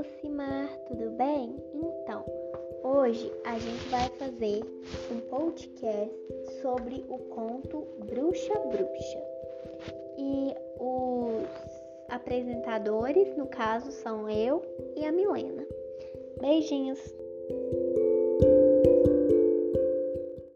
Lucimar, tudo bem? Então, hoje a gente vai fazer um podcast sobre o conto Bruxa Bruxa. E os apresentadores, no caso, são eu e a Milena. Beijinhos!